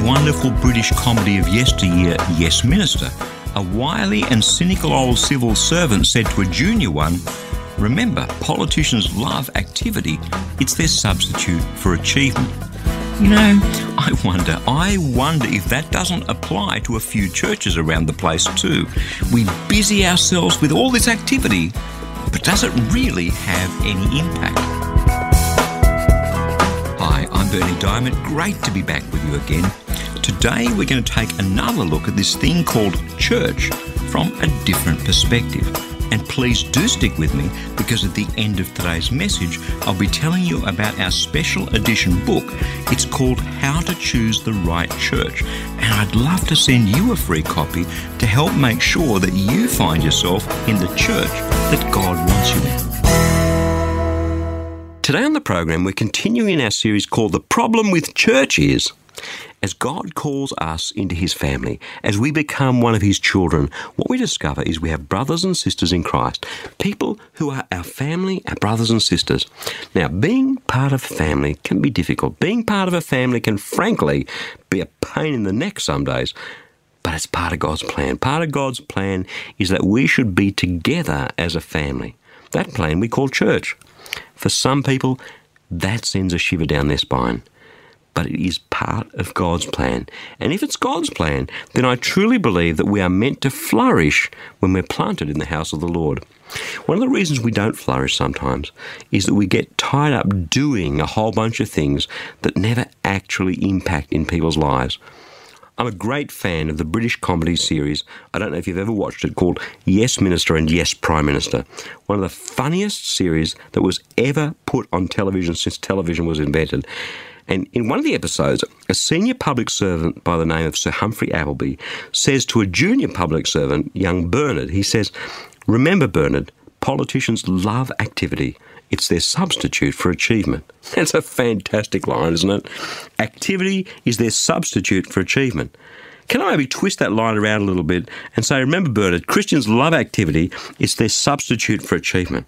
Wonderful British comedy of yesteryear, Yes Minister, a wily and cynical old civil servant said to a junior one, Remember, politicians love activity. It's their substitute for achievement. You know, I wonder, I wonder if that doesn't apply to a few churches around the place too. We busy ourselves with all this activity, but does it really have any impact? Berni Dymet. Great to be back with you again. Today we're going to take another look at this thing called church from a different perspective. And please do stick with me because at the end of today's message, I'll be telling you about our special edition book. It's called How to Choose the Right Church. And I'd love to send you a free copy to help make sure that you find yourself in the church that God wants you in. Today on the program, we're continuing our series called The Problem with Church Is. As God calls us into His family, as we become one of His children, what we discover is we have brothers and sisters in Christ, people who are our family, our brothers and sisters. Now, being part of a family can be difficult. Being part of a family can, frankly, be a pain in the neck some days. But it's part of God's plan. Part of God's plan is that we should be together as a family. That plan we call church. For some people, that sends a shiver down their spine but it is part of God's plan. And if it's God's plan, then I truly believe that we are meant to flourish when we're planted in the house of the Lord. One of the reasons we don't flourish sometimes is that we get tied up doing a whole bunch of things that never actually impact in people's lives. I'm a great fan of the British comedy series. I don't know if you've ever watched it called Yes Minister and Yes Prime Minister. One of the funniest series that was ever put on television since television was invented. And in one of the episodes, a senior public servant by the name of Sir Humphrey Appleby says to a junior public servant, young Bernard, he says, Remember, Bernard, politicians love activity. It's their substitute for achievement. That's a fantastic line, isn't it? Activity is their substitute for achievement. Can I maybe twist that line around a little bit and say, remember, Bernard, Christians love activity, it's their substitute for achievement.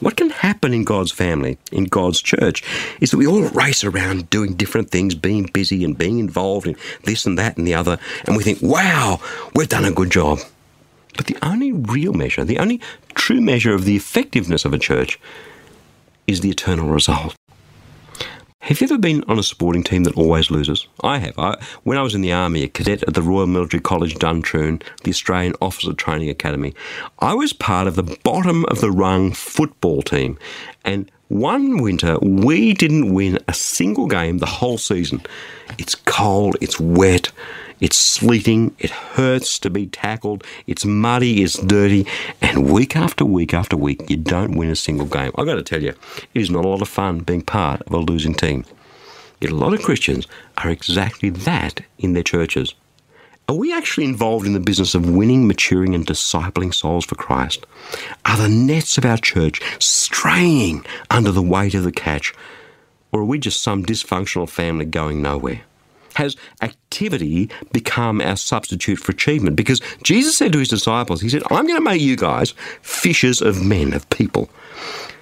What can happen in God's family, in God's church, is that we all race around doing different things, being busy and being involved in this and that and the other, and we think, wow, we've done a good job. But the only real measure, the only true measure of the effectiveness of a church is the eternal result. Have you ever been on a sporting team that always loses? I have. I, when I was in the Army, a cadet at the Royal Military College Duntroon, the Australian Officer Training Academy, I was part of the bottom of the rung football team. And one winter, we didn't win a single game the whole season. It's cold, it's wet, it's sleeting, it hurts to be tackled, it's muddy, it's dirty, and week after week after week, you don't win a single game. I've got to tell you, it is not a lot of fun being part of a losing team. Yet a lot of Christians are exactly that in their churches. Are we actually involved in the business of winning, maturing, and discipling souls for Christ? Are the nets of our church straining under the weight of the catch? Or are we just some dysfunctional family going nowhere? Has activity become our substitute for achievement? Because Jesus said to his disciples, He said, I'm going to make you guys fishers of men, of people.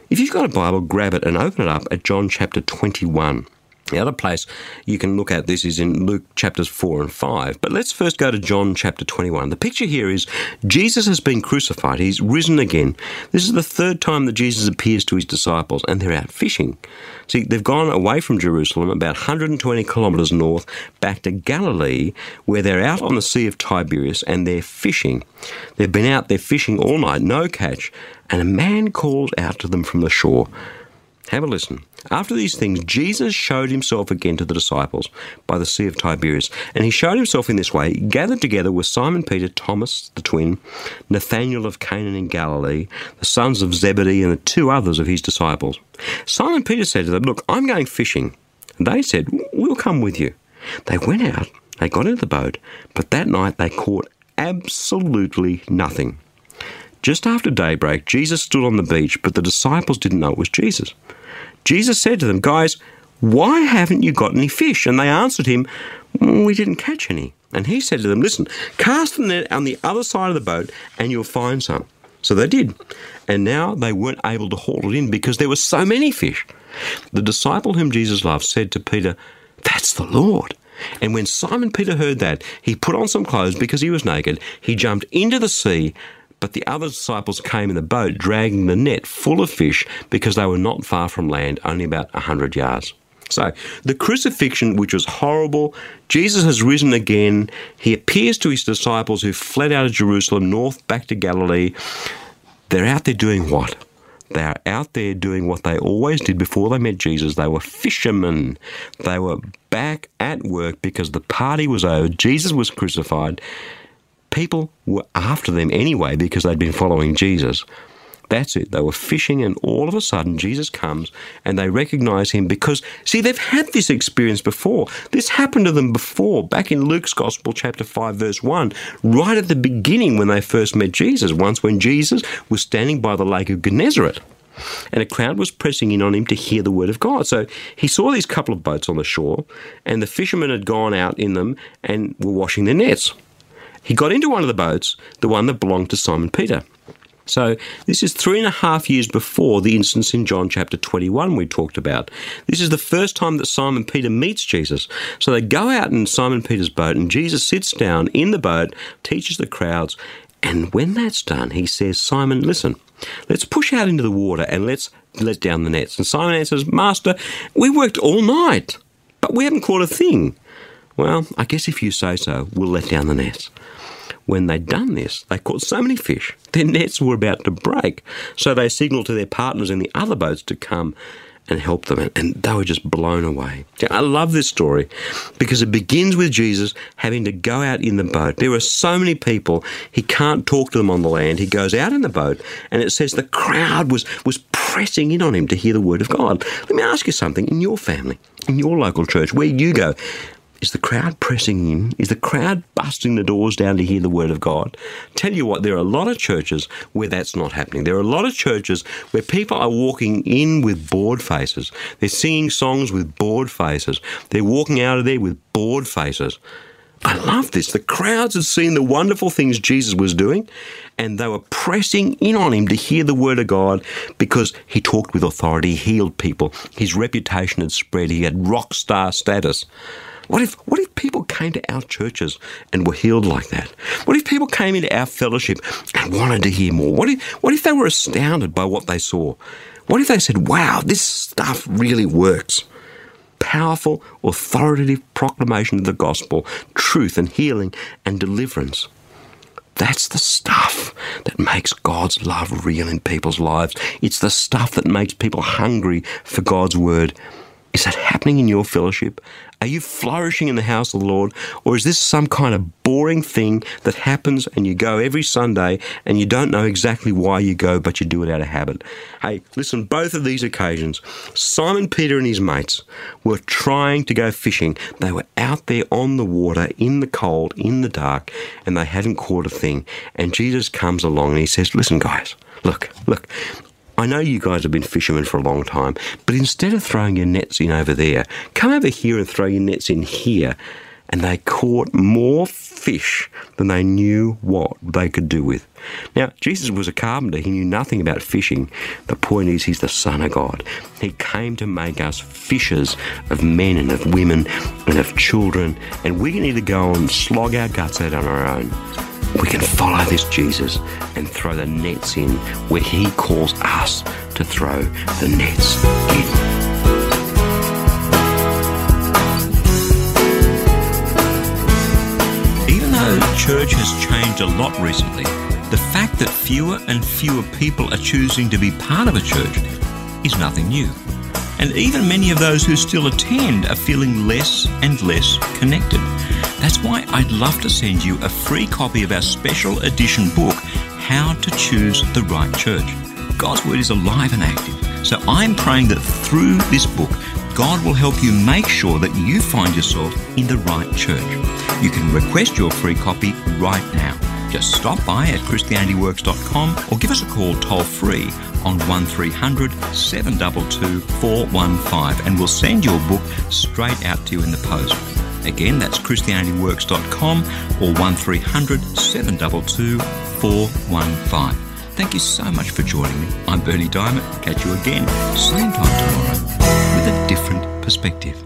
If you've got a Bible, grab it and open it up at John chapter 21. The other place you can look at this is in Luke chapters 4 and 5. But let's first go to John chapter 21. The picture here is Jesus has been crucified, he's risen again. This is the third time that Jesus appears to his disciples, and they're out fishing. See, they've gone away from Jerusalem about 120 kilometres north back to Galilee, where they're out on the Sea of Tiberias and they're fishing. They've been out there fishing all night, no catch, and a man calls out to them from the shore. Have a listen. After these things, Jesus showed himself again to the disciples by the Sea of Tiberias. And he showed himself in this way gathered together with Simon Peter, Thomas the twin, Nathanael of Canaan in Galilee, the sons of Zebedee, and the two others of his disciples. Simon Peter said to them, Look, I'm going fishing. And they said, We'll come with you. They went out, they got into the boat, but that night they caught absolutely nothing. Just after daybreak, Jesus stood on the beach, but the disciples didn't know it was Jesus. Jesus said to them, Guys, why haven't you got any fish? And they answered him, mm, We didn't catch any. And he said to them, Listen, cast the net on the other side of the boat and you'll find some. So they did. And now they weren't able to haul it in because there were so many fish. The disciple whom Jesus loved said to Peter, That's the Lord. And when Simon Peter heard that, he put on some clothes because he was naked. He jumped into the sea, but the other disciples came in the boat, dragging the net full of fish because they were not far from land, only about a hundred yards. So, the crucifixion, which was horrible, Jesus has risen again. He appears to his disciples who fled out of Jerusalem north back to Galilee. They're out there doing what? They are out there doing what they always did before they met Jesus. They were fishermen. They were back at work because the party was over. Jesus was crucified. People were after them anyway because they'd been following Jesus. That's it. They were fishing, and all of a sudden, Jesus comes and they recognize him because, see, they've had this experience before. This happened to them before, back in Luke's Gospel, chapter 5, verse 1, right at the beginning when they first met Jesus, once when Jesus was standing by the lake of Gennesaret. And a crowd was pressing in on him to hear the word of God. So he saw these couple of boats on the shore, and the fishermen had gone out in them and were washing their nets. He got into one of the boats, the one that belonged to Simon Peter. So this is three and a half years before the instance in John chapter 21 we talked about. This is the first time that Simon Peter meets Jesus. So they go out in Simon Peter's boat and Jesus sits down in the boat, teaches the crowds, and when that's done, he says, Simon, listen, let's push out into the water and let's let down the nets. And Simon answers, Master, we worked all night, but we haven't caught a thing. Well, I guess if you say so, we'll let down the nets. When they'd done this, they caught so many fish, their nets were about to break. So they signaled to their partners in the other boats to come and help them, and they were just blown away. I love this story because it begins with Jesus having to go out in the boat. There are so many people, he can't talk to them on the land. He goes out in the boat, and it says the crowd was, was pressing in on him to hear the word of God. Let me ask you something in your family, in your local church, where you go, is the crowd pressing in? Is the crowd busting the doors down to hear the word of God? Tell you what, there are a lot of churches where that's not happening. There are a lot of churches where people are walking in with bored faces. They're singing songs with bored faces. They're walking out of there with bored faces. I love this. The crowds had seen the wonderful things Jesus was doing, and they were pressing in on him to hear the word of God because he talked with authority, he healed people, his reputation had spread, he had rock star status. What if, what if people came to our churches and were healed like that? What if people came into our fellowship and wanted to hear more? What if, what if they were astounded by what they saw? What if they said, wow, this stuff really works? Powerful, authoritative proclamation of the gospel, truth and healing and deliverance. That's the stuff that makes God's love real in people's lives. It's the stuff that makes people hungry for God's word. Is that happening in your fellowship? Are you flourishing in the house of the Lord? Or is this some kind of boring thing that happens and you go every Sunday and you don't know exactly why you go, but you do it out of habit? Hey, listen, both of these occasions, Simon Peter and his mates were trying to go fishing. They were out there on the water, in the cold, in the dark, and they hadn't caught a thing. And Jesus comes along and he says, Listen, guys, look, look, I know you guys have been fishermen for a long time, but instead of throwing your nets in over there, come over here and throw your nets in here. And they caught more fish than they knew what they could do with. Now, Jesus was a carpenter. He knew nothing about fishing. The point is, he's the Son of God. He came to make us fishers of men and of women and of children. And we can either go and slog our guts out on our own we can follow this Jesus and throw the nets in where he calls us to throw the nets in. Even though church has changed a lot recently, the fact that fewer and fewer people are choosing to be part of a church is nothing new. And even many of those who still attend are feeling less and less connected. That's why I'd love to send you a free copy of our special edition book, How to Choose the Right Church. God's Word is alive and active. So I'm praying that through this book, God will help you make sure that you find yourself in the right church. You can request your free copy right now. Just stop by at ChristianityWorks.com or give us a call toll free on 1300 722 415 and we'll send your book straight out to you in the post. Again, that's ChristianityWorks.com or 1300 722 415. Thank you so much for joining me. I'm Berni Dymet. Catch you again, same time tomorrow, with a different perspective.